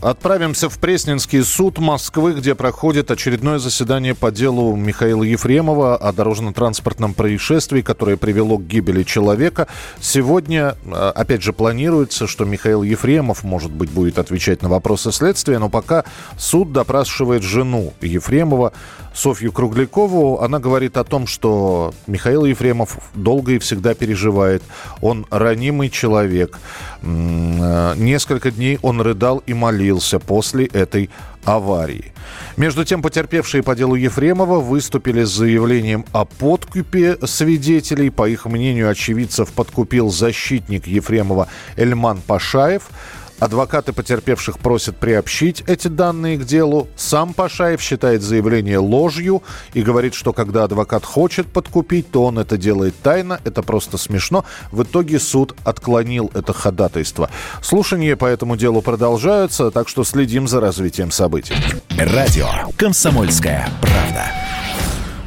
Отправимся в Пресненский суд Москвы, где проходит очередное заседание по делу Михаила Ефремова о дорожно-транспортном происшествии, которое привело к гибели человека. Сегодня, э, опять же, планируется, что Михаил Ефремов, может быть, будет отвечать на вопросы следствия, но пока суд допрашивает жену Ефремова, Софью Круглякову. Она говорит о том, что Михаил Ефремов долго и всегда переживает. Он ранимый человек. Э, несколько дней он рыдал и молился после этой аварии. Между тем, потерпевшие по делу Ефремова выступили с заявлением о подкупе свидетелей. По их мнению, очевидцев подкупил защитник Ефремова Эльман Пашаев – Адвокаты потерпевших просят приобщить эти данные к делу. Сам Пашаев считает заявление ложью и говорит, что когда адвокат хочет подкупить, то он это делает тайно. Это просто смешно. В итоге суд отклонил это ходатайство. Слушания по этому делу продолжаются, так что следим за развитием событий. Радио «Комсомольская правда».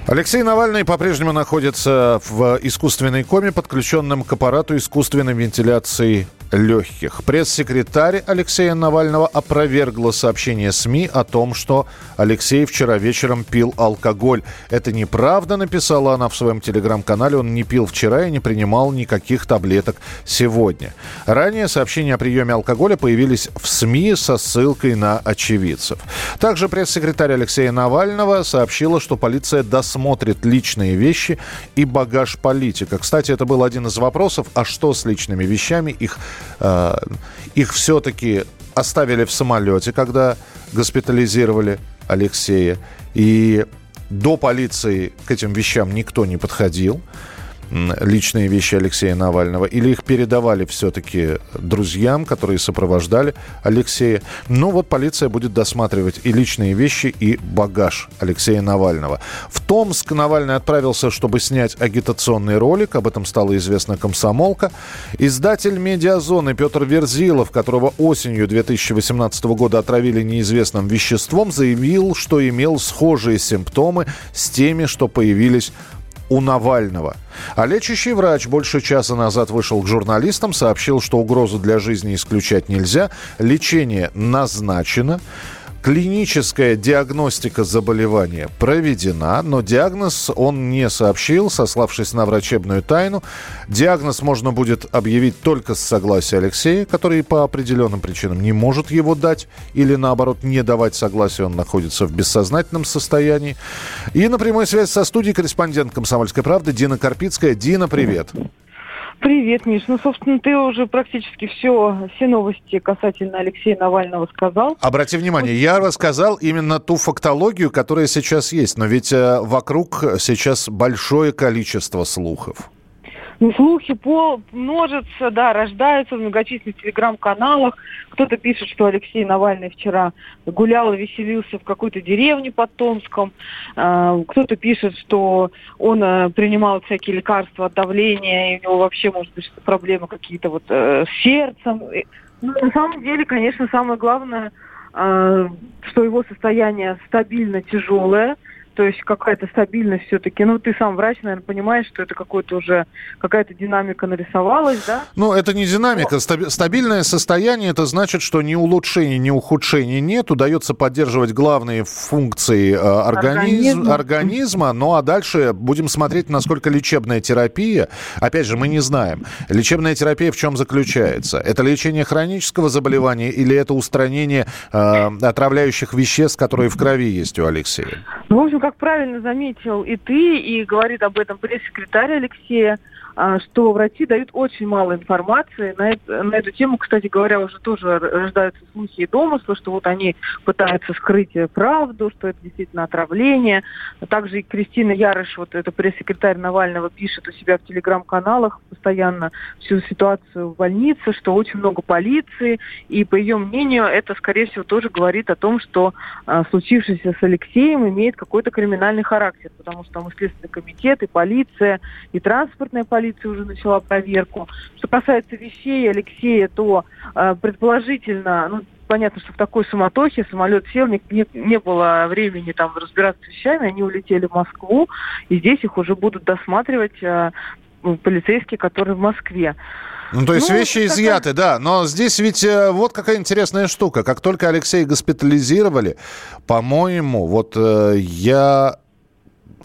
Алексей Навальный по-прежнему находится в искусственной коме, подключенном к аппарату искусственной вентиляции легких. Пресс-секретарь Алексея Навального опровергла сообщение СМИ о том, что Алексей вчера вечером пил алкоголь. Это неправда, написала она в своем телеграм-канале. Он не пил вчера и не принимал никаких таблеток сегодня. Ранее сообщения о приеме алкоголя появились в СМИ со ссылкой на очевидцев. Также пресс-секретарь Алексея Навального сообщила, что полиция досмотрит личные вещи и багаж политика. Кстати, это был один из вопросов, а что с личными вещами? Их их все-таки оставили в самолете, когда госпитализировали Алексея. И до полиции к этим вещам никто не подходил личные вещи Алексея Навального, или их передавали все-таки друзьям, которые сопровождали Алексея. Ну вот полиция будет досматривать и личные вещи, и багаж Алексея Навального. В Томск Навальный отправился, чтобы снять агитационный ролик, об этом стало известно комсомолка. Издатель «Медиазоны» Петр Верзилов, которого осенью 2018 года отравили неизвестным веществом, заявил, что имел схожие симптомы с теми, что появились у Навального. А лечащий врач больше часа назад вышел к журналистам, сообщил, что угрозу для жизни исключать нельзя, лечение назначено. Клиническая диагностика заболевания проведена, но диагноз он не сообщил, сославшись на врачебную тайну. Диагноз можно будет объявить только с согласия Алексея, который по определенным причинам не может его дать или, наоборот, не давать согласия, он находится в бессознательном состоянии. И на прямой связи со студией корреспондент «Комсомольской правды» Дина Карпицкая. Дина, привет. Привет, Миш. Ну, собственно, ты уже практически все, все новости касательно Алексея Навального сказал. Обрати внимание, я рассказал именно ту фактологию, которая сейчас есть, но ведь э, вокруг сейчас большое количество слухов. Ну, слухи по множатся, да, рождаются в многочисленных телеграм-каналах. Кто-то пишет, что Алексей Навальный вчера гулял и веселился в какой-то деревне под Томском. А, кто-то пишет, что он э, принимал всякие лекарства от давления, и у него вообще, может быть, проблемы какие-то вот э, с сердцем. Ну, на самом деле, конечно, самое главное, э, что его состояние стабильно тяжелое – то есть какая-то стабильность все-таки. Ну, ты сам врач, наверное, понимаешь, что это какой-то уже какая-то динамика нарисовалась, да? Ну, это не динамика. Но... Стабильное состояние это значит, что ни улучшения, ни ухудшения нет. Удается поддерживать главные функции э, организм, организма. организма. Ну а дальше будем смотреть, насколько лечебная терапия. Опять же, мы не знаем. Лечебная терапия в чем заключается? Это лечение хронического заболевания или это устранение э, отравляющих веществ, которые в крови есть у Алексея? Ну, в общем, как правильно заметил и ты, и говорит об этом пресс-секретарь Алексея, а, что врачи дают очень мало информации. На, это, на эту тему, кстати говоря, уже тоже рождаются слухи и домыслы, что вот они пытаются скрыть правду, что это действительно отравление. Также и Кристина Ярыш, вот эта пресс-секретарь Навального, пишет у себя в телеграм-каналах постоянно всю ситуацию в больнице, что очень много полиции. И по ее мнению, это, скорее всего, тоже говорит о том, что а, случившееся с Алексеем имеет какое-то чисто криминальный характер, потому что там и Следственный комитет, и полиция, и транспортная полиция уже начала проверку. Что касается вещей Алексея, то э, предположительно, ну, понятно, что в такой суматохе самолет сел, не, не, не было времени там разбираться с вещами, они улетели в Москву, и здесь их уже будут досматривать э, полицейские, которые в Москве. Ну, то есть ну, вещи изъяты, да. Но здесь ведь э, вот какая интересная штука. Как только Алексея госпитализировали, по-моему, вот э, я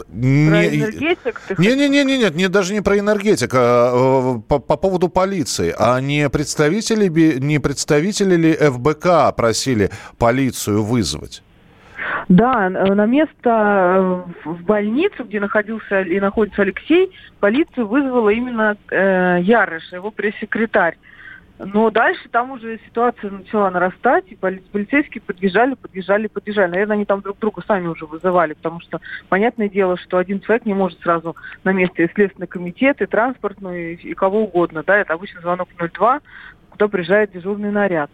не, энергетик? Не, не, не, не, нет, не даже не про энергетик, а э, по, по поводу полиции. А не представители, не представители ли ФБК просили полицию вызвать? Да, на место э, в больницу, где находился и находится Алексей, полицию вызвала именно э, Ярыш, его пресс-секретарь. Но дальше там уже ситуация начала нарастать, и полицейские подъезжали, подъезжали, подъезжали. Наверное, они там друг друга сами уже вызывали, потому что понятное дело, что один человек не может сразу на месте и Следственный комитет, и транспортную, и, и кого угодно. Да, это обычно звонок 02, куда приезжает дежурный наряд.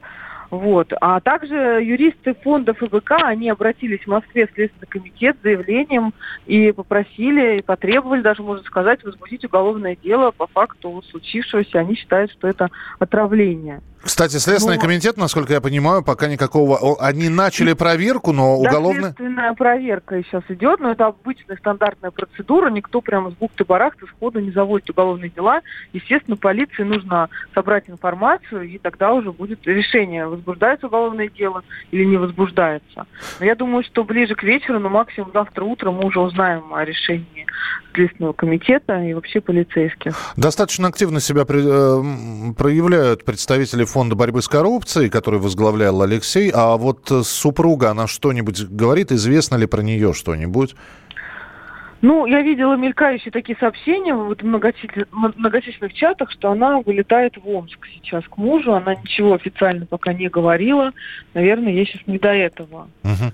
Вот. А также юристы фонда ФБК, они обратились в Москве в Следственный комитет с заявлением и попросили, и потребовали даже, можно сказать, возбудить уголовное дело по факту случившегося. Они считают, что это отравление. Кстати, Следственный ну, комитет, насколько я понимаю, пока никакого... Они начали проверку, но да, уголовная... следственная проверка сейчас идет, но это обычная стандартная процедура. Никто прямо с бухты-барахты сходу не заводит уголовные дела. Естественно, полиции нужно собрать информацию, и тогда уже будет решение, возбуждается уголовное дело или не возбуждается. Но я думаю, что ближе к вечеру, но максимум завтра утром мы уже узнаем о решении Следственного комитета и вообще полицейских. Достаточно активно себя э, проявляют представители фонда борьбы с коррупцией, который возглавлял Алексей. А вот супруга, она что-нибудь говорит? Известно ли про нее что-нибудь? Ну, я видела мелькающие такие сообщения в многочисленных, многочисленных чатах, что она вылетает в Омск сейчас к мужу. Она ничего официально пока не говорила. Наверное, ей сейчас не до этого. Угу.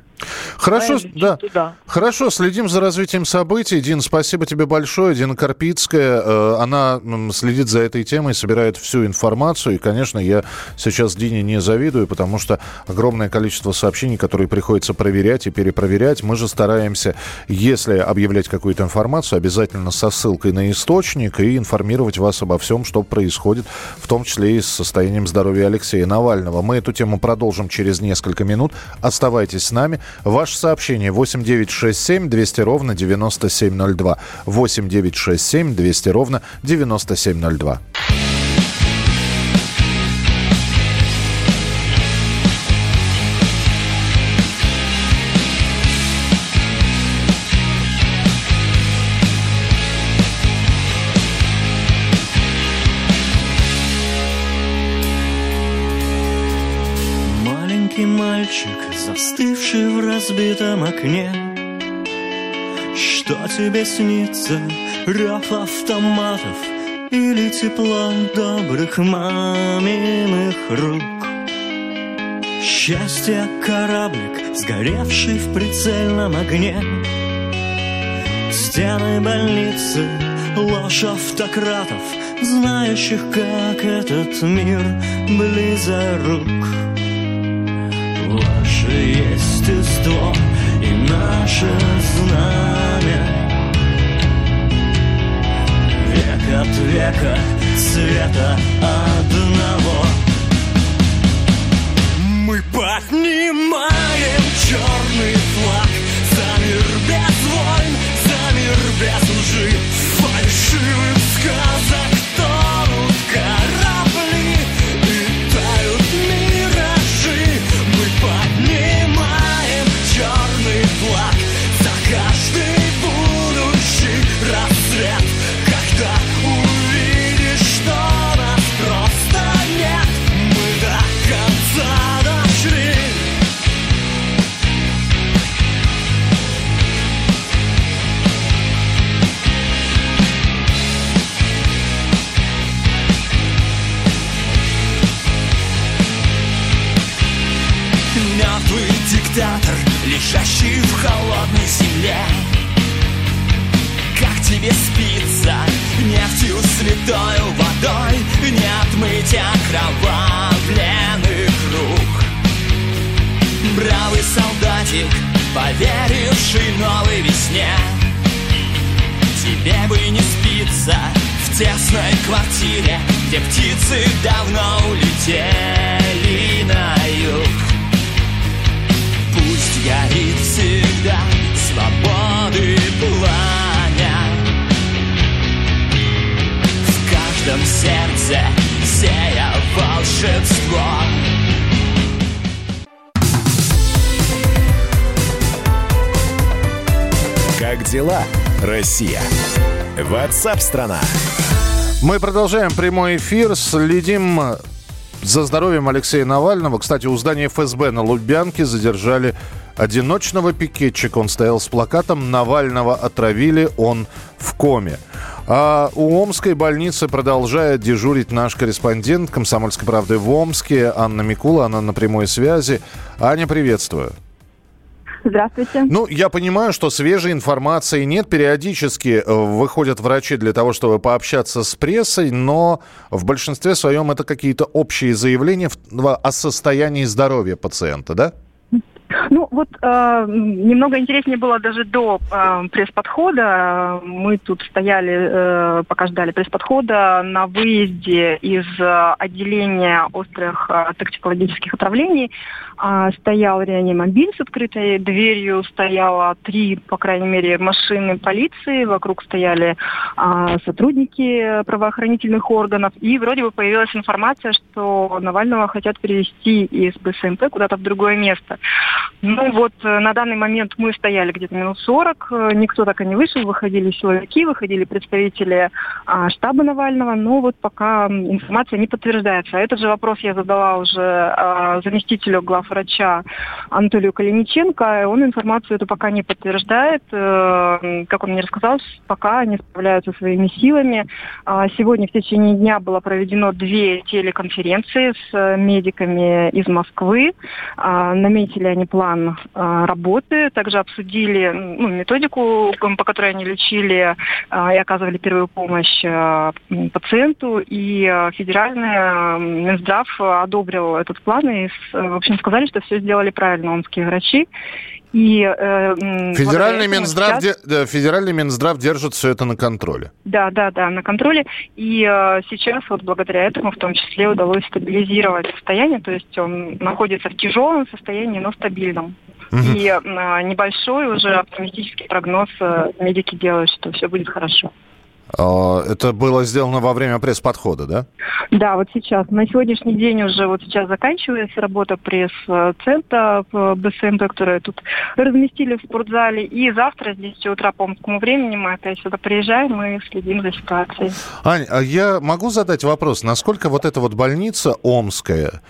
Хорошо, да. Туда. Хорошо, следим за развитием событий. Дин, спасибо тебе большое. Дина Карпицкая, э, она следит за этой темой, собирает всю информацию. И, конечно, я сейчас Дине не завидую, потому что огромное количество сообщений, которые приходится проверять и перепроверять. Мы же стараемся, если объявлять какую-то информацию, обязательно со ссылкой на источник и информировать вас обо всем, что происходит, в том числе и с состоянием здоровья Алексея Навального. Мы эту тему продолжим через несколько минут. Оставайтесь с нами. Ваше сообщение 8967 200 ровно 9702. 8967 200 ровно 9702. Окне. Что тебе снится, рев автоматов Или тепло добрых маминых рук? Счастье кораблик, сгоревший в прицельном огне. Стены больницы, ложь автократов Знающих, как этот мир близорук. Наше естество и наше знамя. Век от века цвета одного. Мы поднимаем черный флаг за мир без войн, за мир без лжи, каждом сердце сея волшебство Как дела, Россия? Ватсап-страна! Мы продолжаем прямой эфир, следим за здоровьем Алексея Навального. Кстати, у здания ФСБ на Лубянке задержали одиночного пикетчика. Он стоял с плакатом «Навального отравили, он в коме». А у Омской больницы продолжает дежурить наш корреспондент «Комсомольской правды» в Омске Анна Микула. Она на прямой связи. Аня, приветствую. Здравствуйте. Ну, я понимаю, что свежей информации нет. Периодически э, выходят врачи для того, чтобы пообщаться с прессой, но в большинстве своем это какие-то общие заявления о состоянии здоровья пациента, да? Ну вот э, немного интереснее было даже до э, пресс-подхода. Мы тут стояли, э, пока ждали пресс-подхода, на выезде из э, отделения острых э, токсикологических отравлений э, стоял реанимобиль с открытой дверью, стояло три, по крайней мере, машины полиции, вокруг стояли э, сотрудники правоохранительных органов, и вроде бы появилась информация, что Навального хотят перевести из БСМП куда-то в другое место. Ну вот э, на данный момент мы стояли где-то минут 40, э, никто так и не вышел, выходили силовики, выходили представители а, штаба Навального, но вот пока информация не подтверждается. Этот же вопрос я задала уже а, заместителю главврача Анатолию Калиниченко, он информацию эту пока не подтверждает. А, как он мне рассказал, пока они справляются своими силами. А, сегодня в течение дня было проведено две телеконференции с медиками из Москвы. А, наметили они план э, работы, также обсудили ну, методику, по которой они лечили э, и оказывали первую помощь э, пациенту, и федеральный Минздрав одобрил этот план и, в общем, сказали, что все сделали правильно омские врачи. И, э, федеральный, Минздрав, сейчас... де, федеральный Минздрав держит все это на контроле. Да, да, да, на контроле. И э, сейчас вот благодаря этому в том числе удалось стабилизировать состояние, то есть он находится в тяжелом состоянии, но стабильном. Угу. И э, небольшой уже оптимистический прогноз э, медики делают, что все будет хорошо. А, это было сделано во время пресс-подхода, да? Да, вот сейчас. На сегодняшний день уже вот сейчас заканчивается работа пресс-центра БСМП, которую тут разместили в спортзале. И завтра с 10 утра по омскому времени мы опять сюда приезжаем и следим за ситуацией. Ань, а я могу задать вопрос, насколько вот эта вот больница омская,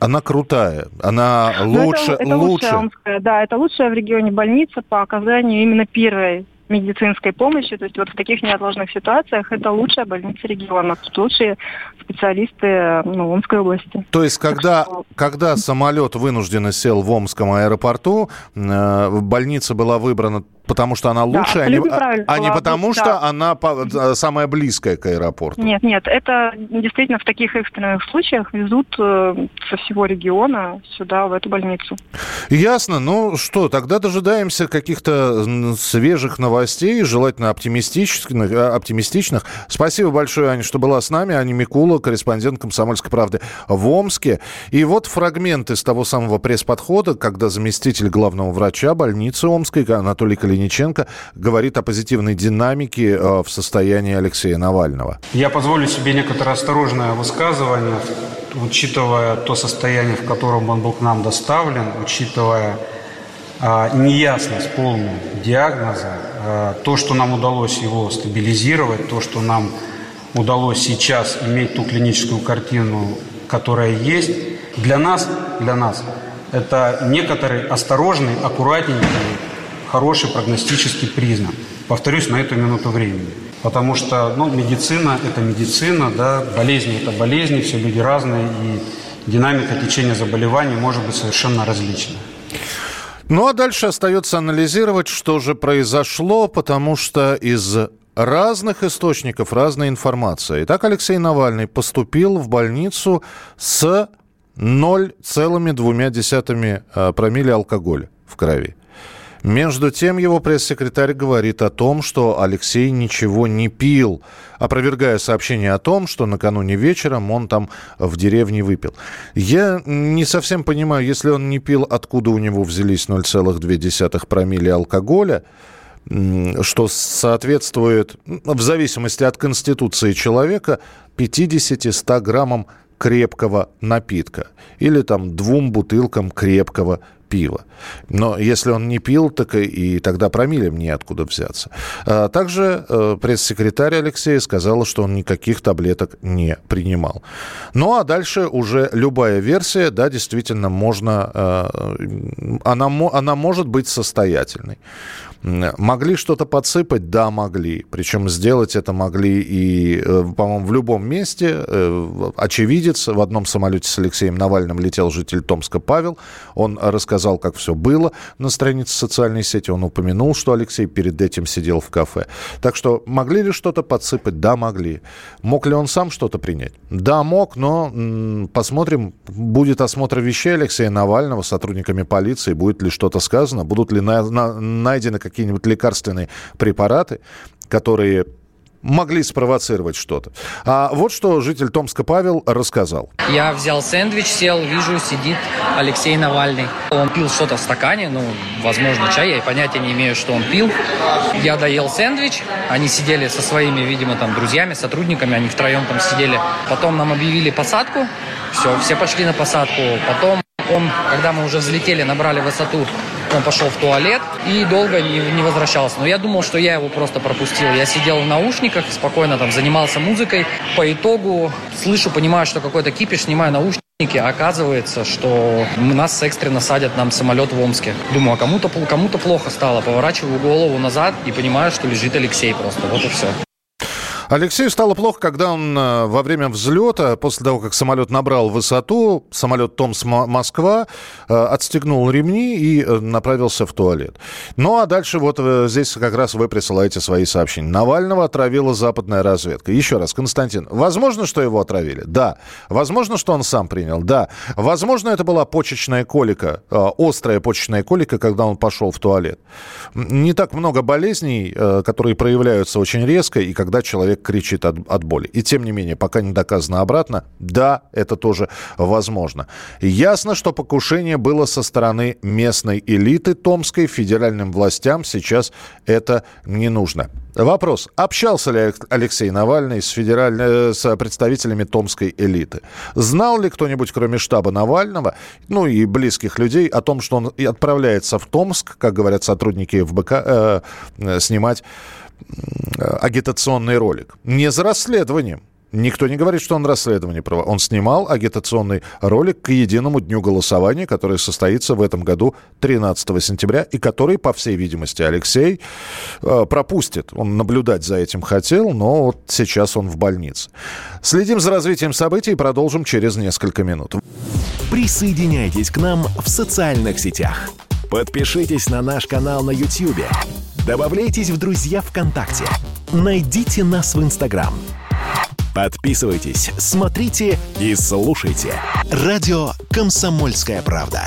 она крутая, она лучше, это, это лучше. лучшая омская, да, это лучшая в регионе больница по оказанию именно первой медицинской помощи. То есть вот в таких неотложных ситуациях это лучшая больница региона, лучшие специалисты ну, Омской области. То есть когда, что... когда самолет вынужденно сел в Омском аэропорту, э, больница была выбрана потому что она лучшая, а да, а, не, а не потому что да. она по, самая близкая к аэропорту. Нет, нет, это действительно в таких экстренных случаях везут э, со всего региона сюда, в эту больницу. Ясно. Ну что, тогда дожидаемся каких-то свежих новостей, желательно оптимистичных. Э, оптимистичных. Спасибо большое, Аня, что была с нами. Аня Микула, корреспондент «Комсомольской правды» в Омске. И вот фрагмент из того самого пресс-подхода, когда заместитель главного врача больницы Омской Анатолий Калиниченко говорит о позитивной динамике э, в состоянии Алексея Навального. Я позволю себе некоторое осторожное высказывание, учитывая то состояние, в котором он был к нам доставлен, учитывая а, неясность полную диагноза, а, то, что нам удалось его стабилизировать, то, что нам удалось сейчас иметь ту клиническую картину, которая есть, для нас, для нас это некоторый осторожный, аккуратненький, хороший прогностический признак. Повторюсь, на эту минуту времени. Потому что ну, медицина – это медицина, да, болезни – это болезни, все люди разные, и динамика течения заболеваний может быть совершенно различная. Ну а дальше остается анализировать, что же произошло, потому что из разных источников разная информация. Итак, Алексей Навальный поступил в больницу с 0,2 э, промилле алкоголя в крови. Между тем, его пресс-секретарь говорит о том, что Алексей ничего не пил, опровергая сообщение о том, что накануне вечером он там в деревне выпил. Я не совсем понимаю, если он не пил, откуда у него взялись 0,2 промилле алкоголя, что соответствует, в зависимости от конституции человека, 50-100 граммам крепкого напитка или там двум бутылкам крепкого пива. Но если он не пил, так и, и тогда промилем неоткуда взяться. А также э, пресс-секретарь Алексея сказала, что он никаких таблеток не принимал. Ну а дальше уже любая версия, да, действительно можно, э, она, она может быть состоятельной. Могли что-то подсыпать? Да, могли. Причем сделать это могли и, э, по-моему, в любом месте. Э, очевидец в одном самолете с Алексеем Навальным летел житель Томска Павел. Он рассказал, как все было на странице социальной сети. Он упомянул, что Алексей перед этим сидел в кафе. Так что могли ли что-то подсыпать? Да, могли. Мог ли он сам что-то принять? Да, мог, но посмотрим. Будет осмотр вещей Алексея Навального сотрудниками полиции. Будет ли что-то сказано? Будут ли на- на- найдены какие-нибудь лекарственные препараты, которые могли спровоцировать что-то. А вот что житель Томска Павел рассказал. Я взял сэндвич, сел, вижу, сидит Алексей Навальный. Он пил что-то в стакане, ну, возможно, чай, я понятия не имею, что он пил. Я доел сэндвич, они сидели со своими, видимо, там, друзьями, сотрудниками, они втроем там сидели. Потом нам объявили посадку, все, все пошли на посадку. Потом он, когда мы уже взлетели, набрали высоту, он пошел в туалет и долго не, не возвращался. Но я думал, что я его просто пропустил. Я сидел в наушниках, спокойно там занимался музыкой. По итогу слышу, понимаю, что какой-то кипиш, снимаю наушники. Оказывается, что нас экстренно садят нам самолет в Омске. Думаю, а кому-то кому плохо стало. Поворачиваю голову назад и понимаю, что лежит Алексей просто. Вот и все. Алексею стало плохо, когда он э, во время взлета, после того, как самолет набрал высоту, самолет Томс-Москва, э, отстегнул ремни и э, направился в туалет. Ну, а дальше вот здесь как раз вы присылаете свои сообщения. Навального отравила западная разведка. Еще раз, Константин, возможно, что его отравили? Да. Возможно, что он сам принял? Да. Возможно, это была почечная колика, острая почечная колика, когда он пошел в туалет. Не так много болезней, которые проявляются очень резко, и когда человек человек кричит от, от боли. И тем не менее, пока не доказано обратно, да, это тоже возможно. Ясно, что покушение было со стороны местной элиты Томской. Федеральным властям сейчас это не нужно. Вопрос. Общался ли Алексей Навальный с, федераль... с представителями томской элиты? Знал ли кто-нибудь, кроме штаба Навального, ну и близких людей, о том, что он отправляется в Томск, как говорят сотрудники ФБК, э, э, снимать агитационный ролик. Не за расследованием. Никто не говорит, что он расследование проводил. Он снимал агитационный ролик к единому дню голосования, который состоится в этом году 13 сентября, и который, по всей видимости, Алексей э, пропустит. Он наблюдать за этим хотел, но вот сейчас он в больнице. Следим за развитием событий и продолжим через несколько минут. Присоединяйтесь к нам в социальных сетях. Подпишитесь на наш канал на YouTube. Добавляйтесь в друзья ВКонтакте. Найдите нас в Инстаграм. Подписывайтесь, смотрите и слушайте. Радио «Комсомольская правда».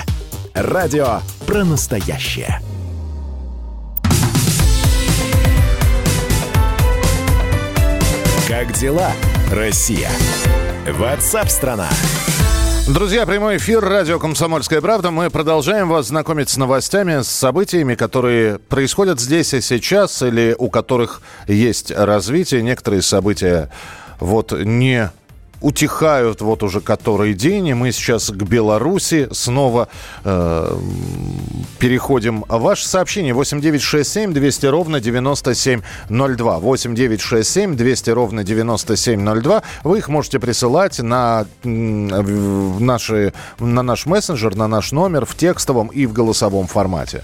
Радио про настоящее. Как дела, Россия? Ватсап-страна! страна Друзья, прямой эфир радио «Комсомольская правда». Мы продолжаем вас знакомить с новостями, с событиями, которые происходят здесь и сейчас, или у которых есть развитие. Некоторые события вот не утихают вот уже который день, и мы сейчас к Беларуси снова э, переходим. Ваше сообщение 8967 200 ровно 9702. 8967 200 ровно 9702. Вы их можете присылать на, наши, на наш мессенджер, на наш номер в текстовом и в голосовом формате.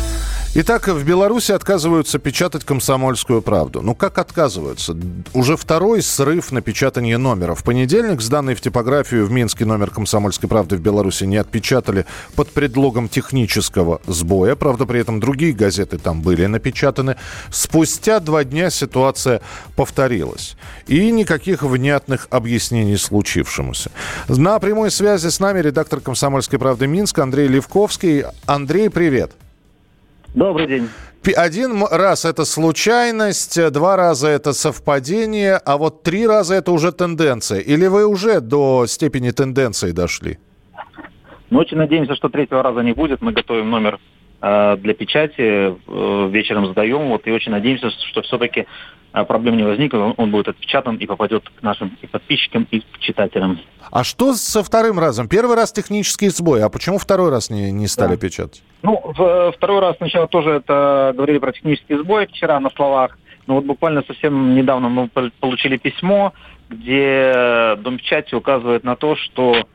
Итак, в Беларуси отказываются печатать «Комсомольскую правду». Ну, как отказываются? Уже второй срыв на печатание номера. В понедельник сданный в типографию в Минске номер «Комсомольской правды» в Беларуси не отпечатали под предлогом технического сбоя. Правда, при этом другие газеты там были напечатаны. Спустя два дня ситуация повторилась. И никаких внятных объяснений случившемуся. На прямой связи с нами редактор «Комсомольской правды» Минска Андрей Левковский. Андрей, привет. Добрый день. Один раз это случайность, два раза это совпадение, а вот три раза это уже тенденция. Или вы уже до степени тенденции дошли? Ну, очень надеемся, что третьего раза не будет. Мы готовим номер э, для печати, э, вечером сдаем. Вот, и очень надеемся, что все-таки э, проблем не возникнет. Он, он будет отпечатан и попадет к нашим и подписчикам, и к читателям. А что со вторым разом? Первый раз технический сбой, а почему второй раз не, не стали да. печатать? Ну, в, второй раз сначала тоже это говорили про технический сбой вчера на словах. Но вот буквально совсем недавно мы получили письмо, где Дом печати указывает на то, что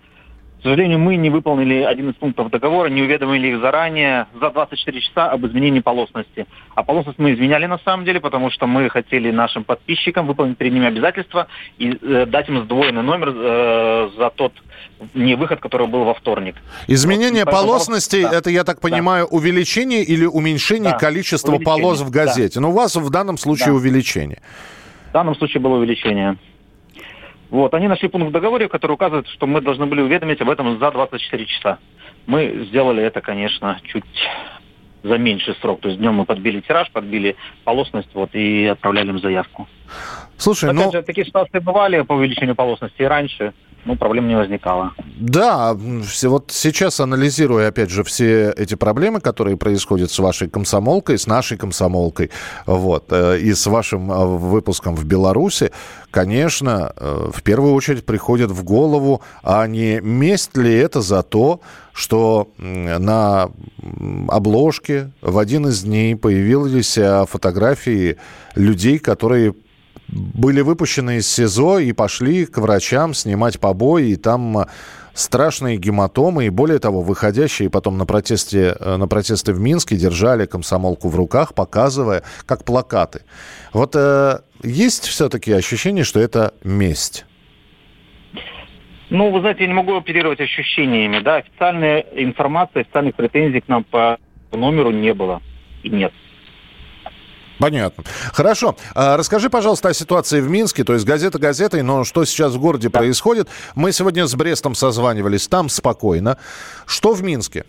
к сожалению, мы не выполнили один из пунктов договора, не уведомили их заранее за 24 часа об изменении полосности. А полосность мы изменяли на самом деле, потому что мы хотели нашим подписчикам выполнить перед ними обязательства и э, дать им сдвоенный номер э, за тот не выход, который был во вторник. Изменение вот, полосности, да. это, я так понимаю, да. увеличение или уменьшение да. количества увеличение. полос в газете? Да. Ну, у вас в данном случае да. увеличение. В данном случае было увеличение. Вот, они нашли пункт в договоре, который указывает, что мы должны были уведомить об этом за 24 часа. Мы сделали это, конечно, чуть за меньший срок. То есть днем мы подбили тираж, подбили полосность вот, и отправляли им заявку. Слушай, Опять ну... же, такие ситуации бывали по увеличению полосности и раньше ну, проблем не возникало. Да, вот сейчас анализируя, опять же, все эти проблемы, которые происходят с вашей комсомолкой, с нашей комсомолкой, вот, э, и с вашим э, выпуском в Беларуси, конечно, э, в первую очередь приходит в голову, а не месть ли это за то, что на обложке в один из дней появились фотографии людей, которые были выпущены из СИЗО и пошли к врачам снимать побои, и там а, страшные гематомы, и более того, выходящие потом на, протесте, э, на протесты в Минске держали комсомолку в руках, показывая, как плакаты. Вот э, есть все-таки ощущение, что это месть? Ну, вы знаете, я не могу оперировать ощущениями, да, официальной информации, официальных претензий к нам по номеру не было и нет. Понятно. Хорошо. А, расскажи, пожалуйста, о ситуации в Минске. То есть газета газетой, но что сейчас в городе да. происходит? Мы сегодня с Брестом созванивались, там спокойно. Что в Минске?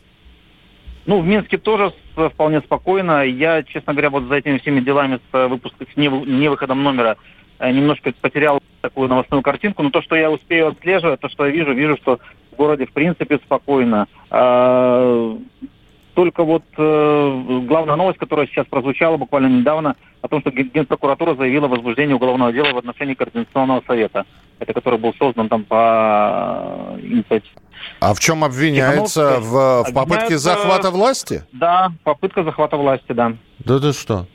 Ну, в Минске тоже вполне спокойно. Я, честно говоря, вот за этими всеми делами с э, выпуском, с невыходом номера э, немножко потерял такую новостную картинку. Но то, что я успею отслеживать, то, что я вижу, вижу, что в городе в принципе спокойно. Только вот э, главная новость, которая сейчас прозвучала буквально недавно, о том, что Генпрокуратура заявила возбуждение уголовного дела в отношении Координационного совета. Это который был создан там по инициативе. А в чем обвиняется? В, в попытке захвата власти? Да, попытка захвата власти, да. Да ты что?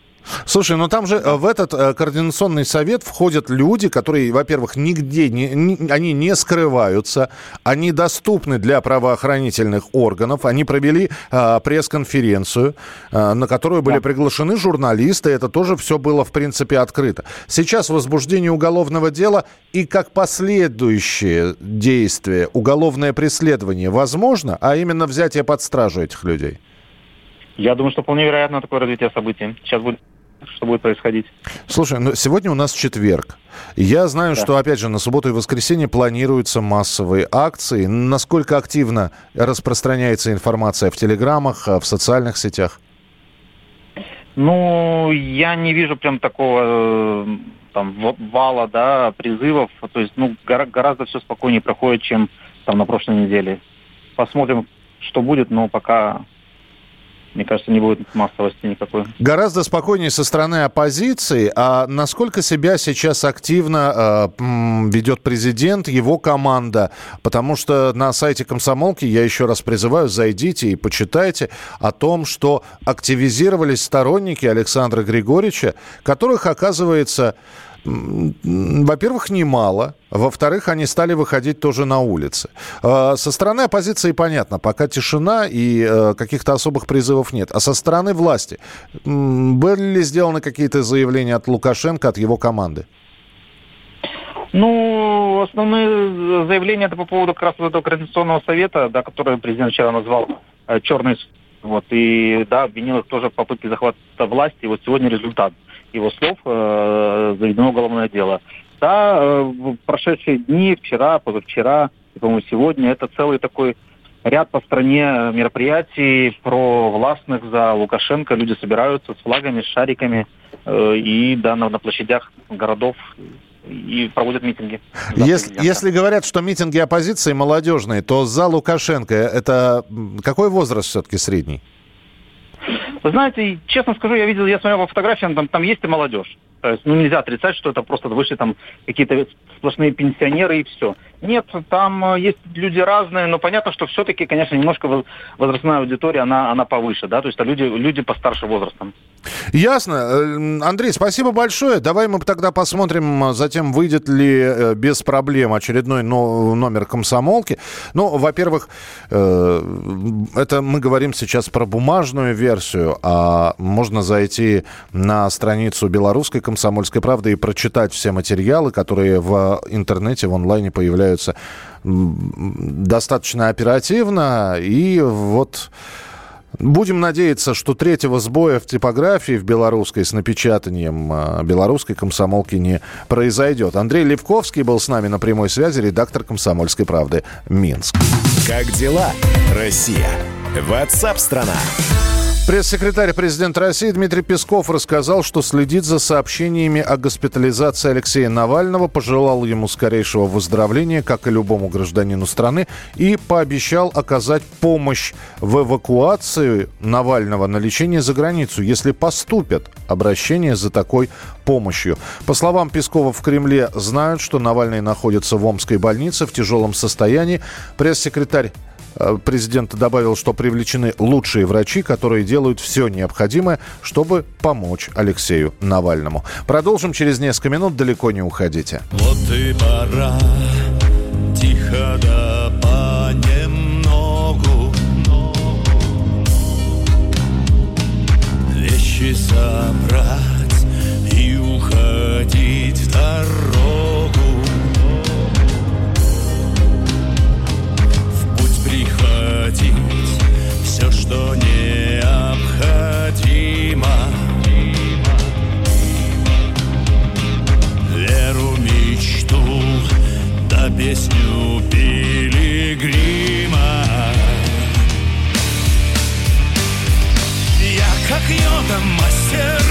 Слушай, ну там же э, в этот э, координационный совет входят люди, которые, во-первых, нигде не, не, они не скрываются, они доступны для правоохранительных органов, они провели э, пресс-конференцию, э, на которую были да. приглашены журналисты, это тоже все было в принципе открыто. Сейчас возбуждение уголовного дела и как последующее действие уголовное преследование возможно, а именно взятие под стражу этих людей. Я думаю, что вполне вероятно такое развитие событий. Сейчас будет что будет происходить. Слушай, ну сегодня у нас четверг. Я знаю, да. что, опять же, на субботу и воскресенье планируются массовые акции. Насколько активно распространяется информация в телеграммах, в социальных сетях? Ну, я не вижу прям такого э, там вала, да, призывов. То есть, ну, гораздо все спокойнее проходит, чем там на прошлой неделе. Посмотрим, что будет, но пока мне кажется, не будет массовости никакой. Гораздо спокойнее со стороны оппозиции. А насколько себя сейчас активно э, ведет президент, его команда? Потому что на сайте комсомолки, я еще раз призываю, зайдите и почитайте о том, что активизировались сторонники Александра Григорьевича, которых, оказывается, во-первых, немало. Во-вторых, они стали выходить тоже на улицы. Э, со стороны оппозиции понятно, пока тишина и э, каких-то особых призывов нет. А со стороны власти были ли сделаны какие-то заявления от Лукашенко, от его команды? Ну, основные заявления это по поводу как раз вот этого Координационного совета, да, который президент вчера назвал э, черный вот, и да, обвинил их тоже в попытке захвата власти. И вот сегодня результат его слов э, заведено уголовное дело. Да, э, в прошедшие дни, вчера, позавчера, и, по-моему, сегодня, это целый такой ряд по стране мероприятий про властных за Лукашенко. Люди собираются с флагами, с шариками э, и да, на, на площадях городов и проводят митинги. Если, если говорят, что митинги оппозиции молодежные, то за Лукашенко это какой возраст все-таки средний? Вы знаете, честно скажу, я видел, я смотрел по фотографиям, там, там есть и молодежь. Есть, ну, нельзя отрицать, что это просто вышли там какие-то сплошные пенсионеры и все. Нет, там э, есть люди разные, но понятно, что все-таки, конечно, немножко возрастная аудитория, она, она повыше, да, то есть это люди, люди постарше возрастом. Ясно. Э, Андрей, спасибо большое. Давай мы тогда посмотрим, э, затем выйдет ли без проблем очередной номер комсомолки. Ну, во-первых, это мы говорим сейчас про бумажную версию, а можно зайти на страницу белорусской комсомолки «Комсомольской правды» и прочитать все материалы, которые в интернете, в онлайне появляются достаточно оперативно. И вот... Будем надеяться, что третьего сбоя в типографии в белорусской с напечатанием а, белорусской комсомолки не произойдет. Андрей Левковский был с нами на прямой связи, редактор «Комсомольской правды» Минск. Как дела, Россия? Ватсап-страна! Пресс-секретарь президента России Дмитрий Песков рассказал, что следит за сообщениями о госпитализации Алексея Навального, пожелал ему скорейшего выздоровления, как и любому гражданину страны, и пообещал оказать помощь в эвакуации Навального на лечение за границу, если поступят обращения за такой помощью. По словам Пескова, в Кремле знают, что Навальный находится в Омской больнице в тяжелом состоянии. Пресс-секретарь президент добавил, что привлечены лучшие врачи, которые делают все необходимое, чтобы помочь Алексею Навальному. Продолжим через несколько минут, далеко не уходите. Вот и пора, тихо да понемногу Вещи собрать и уходить в дорогу прихватить все, что необходимо. Веру, мечту, да песню пилигрима. Я как йода мастер,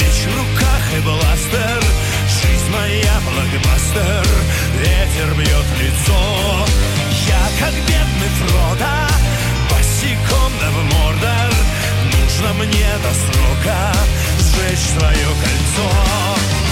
меч в руках и бластер, жизнь моя блокбастер, ветер бьет лицо. Я как бедный Фрода Босиком да в Мордор Нужно мне до срока Сжечь свое кольцо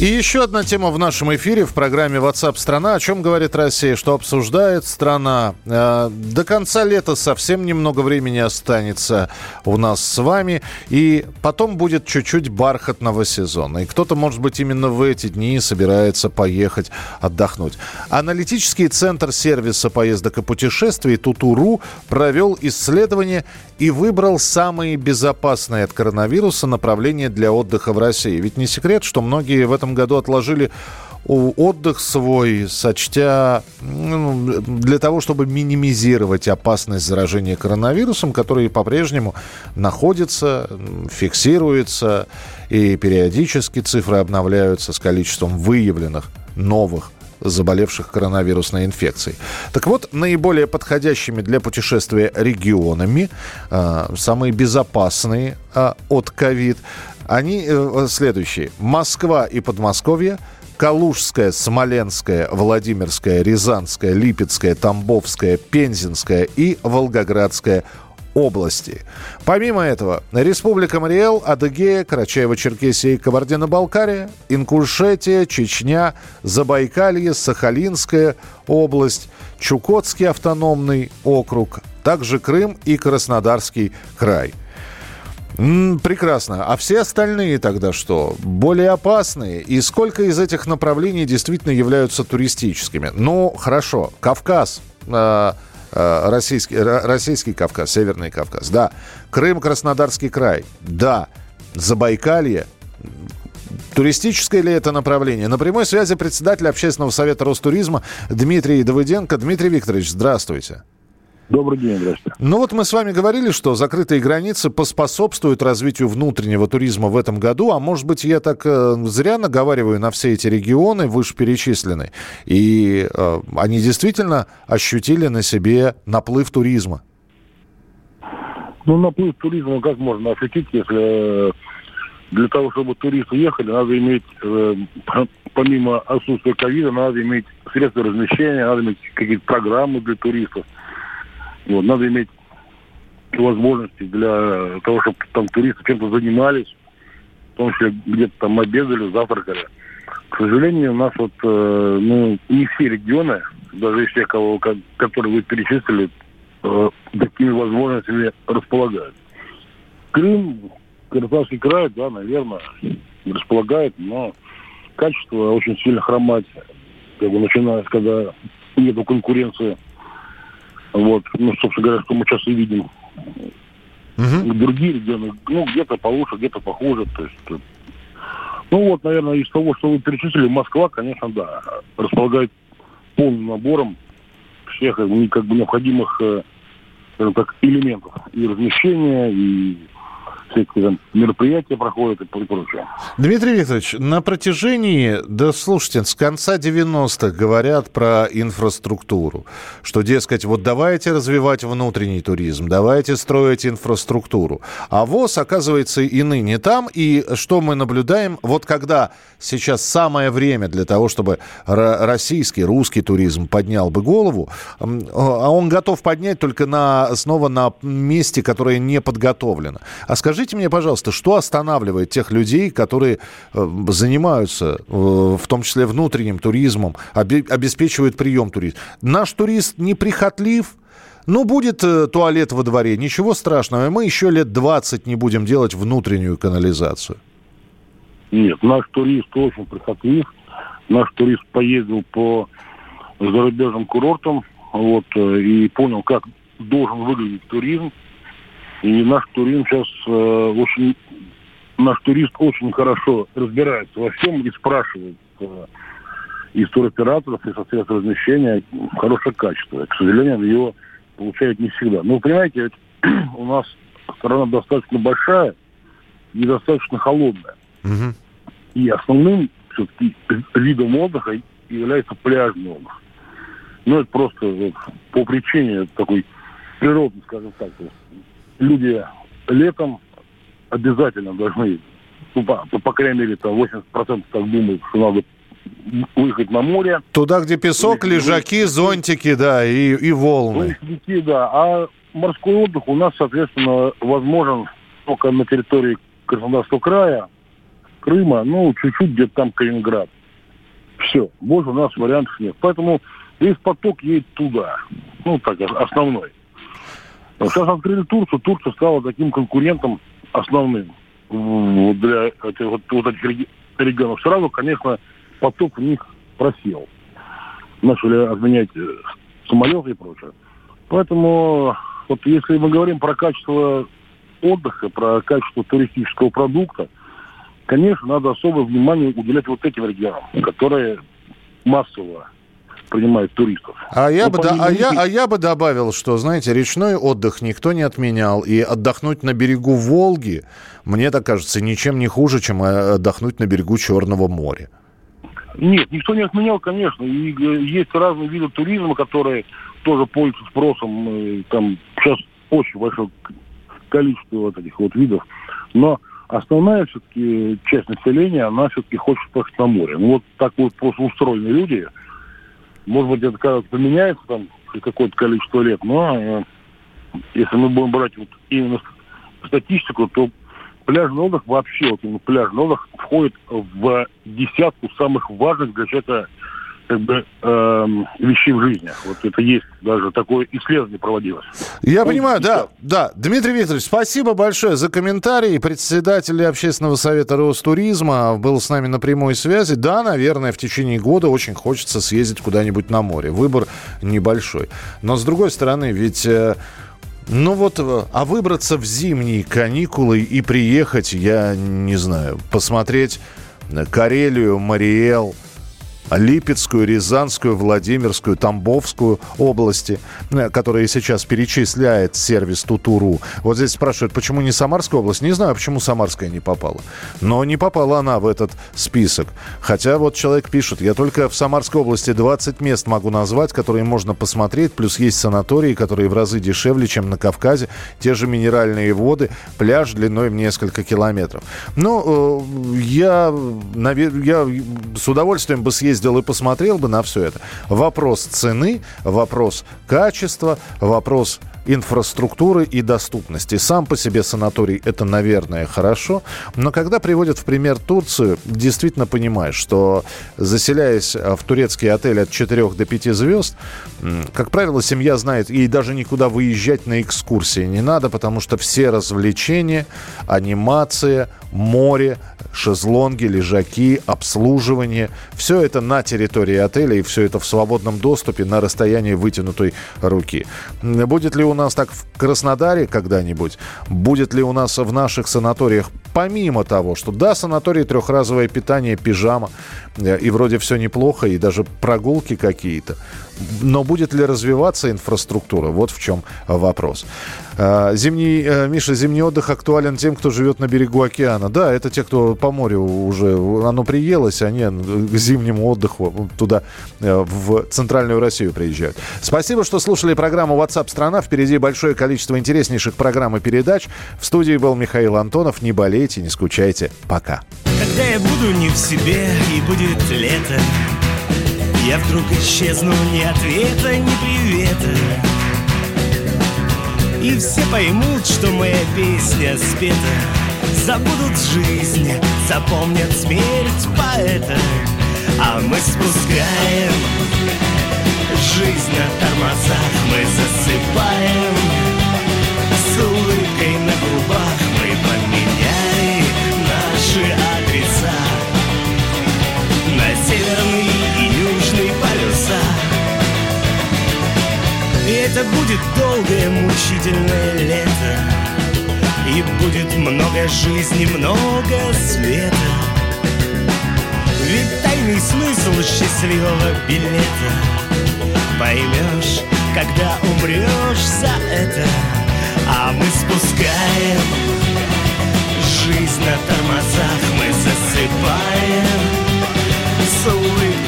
И еще одна тема в нашем эфире в программе WhatsApp страна. О чем говорит Россия, что обсуждает страна. Э, до конца лета совсем немного времени останется у нас с вами. И потом будет чуть-чуть бархатного сезона. И кто-то, может быть, именно в эти дни собирается поехать отдохнуть. Аналитический центр сервиса поездок и путешествий Тутуру провел исследование и выбрал самые безопасные от коронавируса направления для отдыха в России. Ведь не секрет, что многие в этом этом году отложили отдых свой, сочтя ну, для того, чтобы минимизировать опасность заражения коронавирусом, который по-прежнему находится, фиксируется, и периодически цифры обновляются с количеством выявленных новых заболевших коронавирусной инфекцией. Так вот, наиболее подходящими для путешествия регионами, э, самые безопасные э, от ковид, они э, следующие. Москва и Подмосковье, Калужская, Смоленская, Владимирская, Рязанская, Липецкая, Тамбовская, Пензенская и Волгоградская области. Помимо этого, Республика Мариэл, Адыгея, Карачаево-Черкесия и Кабардино-Балкария, Ингушетия, Чечня, Забайкалье, Сахалинская область, Чукотский автономный округ, также Крым и Краснодарский край – Прекрасно. А все остальные тогда что? Более опасные? И сколько из этих направлений действительно являются туристическими? Ну, хорошо. Кавказ. Э- Российский, Российский Кавказ, Северный Кавказ, да. Крым, Краснодарский край, да. Забайкалье, Туристическое ли это направление? На прямой связи председатель Общественного совета Ростуризма Дмитрий Давыденко. Дмитрий Викторович, здравствуйте. Добрый день, здравствуйте. Ну вот мы с вами говорили, что закрытые границы поспособствуют развитию внутреннего туризма в этом году, а может быть я так э, зря наговариваю на все эти регионы вышеперечисленные, и э, они действительно ощутили на себе наплыв туризма? Ну, наплыв туризма как можно ощутить, если э, для того, чтобы туристы ехали, надо иметь, э, помимо отсутствия ковида, надо иметь средства размещения, надо иметь какие-то программы для туристов – вот, надо иметь возможности для того, чтобы там туристы чем-то занимались, в том числе где-то там обедали, завтракали. К сожалению, у нас вот, э, ну, не все регионы, даже из тех, кого, которые вы перечислили, э, такими возможностями располагают. Крым, Краснодарский край, да, наверное, располагает, но качество очень сильно хромать, как бы начиная, когда нету конкуренции вот, ну, собственно говоря, что мы сейчас и видим. Угу. Другие регионы, ну, где-то получше, где-то похуже. То есть, э, ну, вот, наверное, из того, что вы перечислили, Москва, конечно, да, располагает полным набором всех как бы необходимых, э, скажем так, элементов и размещения, и всякие там мероприятия проходят и прочее. Дмитрий Викторович, на протяжении, да слушайте, с конца 90-х говорят про инфраструктуру, что, дескать, вот давайте развивать внутренний туризм, давайте строить инфраструктуру. А ВОЗ, оказывается, и ныне там, и что мы наблюдаем, вот когда сейчас самое время для того, чтобы российский, русский туризм поднял бы голову, а он готов поднять только на, снова на месте, которое не подготовлено. А скажите, Скажите мне, пожалуйста, что останавливает тех людей, которые э, занимаются, э, в том числе внутренним туризмом, обеспечивают прием туристов? Наш турист неприхотлив, ну, будет э, туалет во дворе, ничего страшного. Мы еще лет 20 не будем делать внутреннюю канализацию. Нет, наш турист очень прихотлив. Наш турист поездил по зарубежным курортам вот, и понял, как должен выглядеть туризм. И наш турист сейчас э, очень, наш турист очень хорошо разбирается во всем и спрашивает э, из туроператоров, и со средств размещения хорошее качество. К сожалению, его получают не всегда. Но вы понимаете, ведь у нас страна достаточно большая и достаточно холодная. Угу. И основным все-таки видом отдыха является пляжный отдых. Ну, это просто вот, по причине такой природной, скажем так, люди летом обязательно должны, ну, по, по крайней мере, там 80% так думают, что надо выехать на море. Туда, где песок, лежаки, зонтики, да, и, и волны. Лежаки, да. А морской отдых у нас, соответственно, возможен только на территории Краснодарского края, Крыма, ну, чуть-чуть где-то там Калининград. Все, больше у нас вариантов нет. Поэтому весь поток едет туда. Ну, так, основной. Сейчас открыли Турцию, Турция стала таким конкурентом основным для этих, вот, вот этих регионов. Сразу, конечно, поток в них просел. Начали отменять э, самолеты и прочее. Поэтому вот если мы говорим про качество отдыха, про качество туристического продукта, конечно, надо особое внимание уделять вот этим регионам, которые массово принимают туристов. А я, ну, бы, да, а, я, а я бы добавил, что, знаете, речной отдых никто не отменял, и отдохнуть на берегу Волги, мне так кажется, ничем не хуже, чем э, отдохнуть на берегу Черного моря. Нет, никто не отменял, конечно. И э, есть разные виды туризма, которые тоже пользуются спросом. Э, там сейчас очень большое количество вот этих вот видов. Но основная все-таки часть населения, она все-таки хочет поехать на море. Ну вот так вот просто устроены люди – может быть, это когда поменяется там какое-то количество лет, но э, если мы будем брать вот именно статистику, то пляжный отдых вообще, вот именно пляжный отдых входит в десятку самых важных для человека как бы э, вещей в жизни. Вот это есть даже такое исследование проводилось. Я Он понимаю, да, да. Дмитрий Викторович, спасибо большое за комментарий. Председатель общественного совета Ростуризма был с нами на прямой связи. Да, наверное, в течение года очень хочется съездить куда-нибудь на море. Выбор небольшой. Но с другой стороны, ведь... Э, ну вот, э, а выбраться в зимние каникулы и приехать, я не знаю, посмотреть Карелию, Мариэл, Липецкую, Рязанскую, Владимирскую, Тамбовскую области, э, которые сейчас перечисляет сервис Тутуру. Вот здесь спрашивают, почему не Самарская область? Не знаю, почему Самарская не попала. Но не попала она в этот список. Хотя вот человек пишет, я только в Самарской области 20 мест могу назвать, которые можно посмотреть, плюс есть санатории, которые в разы дешевле, чем на Кавказе, те же минеральные воды, пляж длиной в несколько километров. Ну, э, я, я с удовольствием бы съездил съездил и посмотрел бы на все это. Вопрос цены, вопрос качества, вопрос инфраструктуры и доступности. Сам по себе санаторий это, наверное, хорошо, но когда приводят в пример Турцию, действительно понимаешь, что заселяясь в турецкий отель от 4 до 5 звезд, как правило, семья знает, ей даже никуда выезжать на экскурсии не надо, потому что все развлечения, анимация, море, шезлонги, лежаки, обслуживание, все это на территории отеля и все это в свободном доступе на расстоянии вытянутой руки. Будет ли у нас так в Краснодаре когда-нибудь? Будет ли у нас в наших санаториях, помимо того, что да, санаторий, трехразовое питание, пижама, э, и вроде все неплохо, и даже прогулки какие-то, но будет ли развиваться инфраструктура? Вот в чем вопрос. А, зимний, э, Миша, зимний отдых актуален тем, кто живет на берегу океана. Да, это те, кто по морю уже, оно приелось, они к зимнему отдыху туда, э, в центральную Россию приезжают. Спасибо, что слушали программу WhatsApp страна Впереди большое количество интереснейших программ и передач. В студии был Михаил Антонов. Не болейте, не скучайте. Пока. Когда я буду не в себе и будет лето, я вдруг исчезну ни ответа, ни привета. И все поймут, что моя песня спета. Забудут жизнь, запомнят смерть поэта. А мы спускаем жизнь на тормозах. Мы засыпаем с улыбкой на губах это будет долгое мучительное лето. И будет много жизни, много света. Ведь тайный смысл счастливого билета. Поймешь, когда умрешь за это. А мы спускаем жизнь на тормозах Мы засыпаем. С улыбкой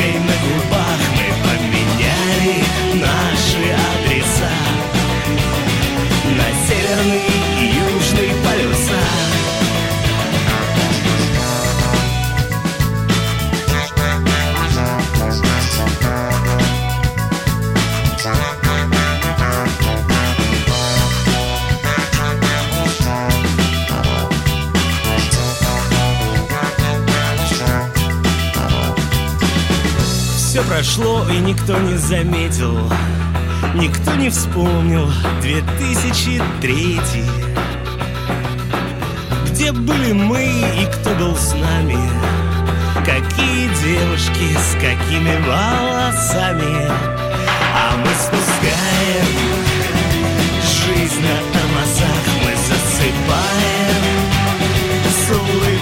наши адреса. На северный прошло и никто не заметил. Никто не вспомнил 2003 Где были мы и кто был с нами? Какие девушки с какими волосами? А мы спускаем жизнь на тормозах Мы засыпаем. С улыбкой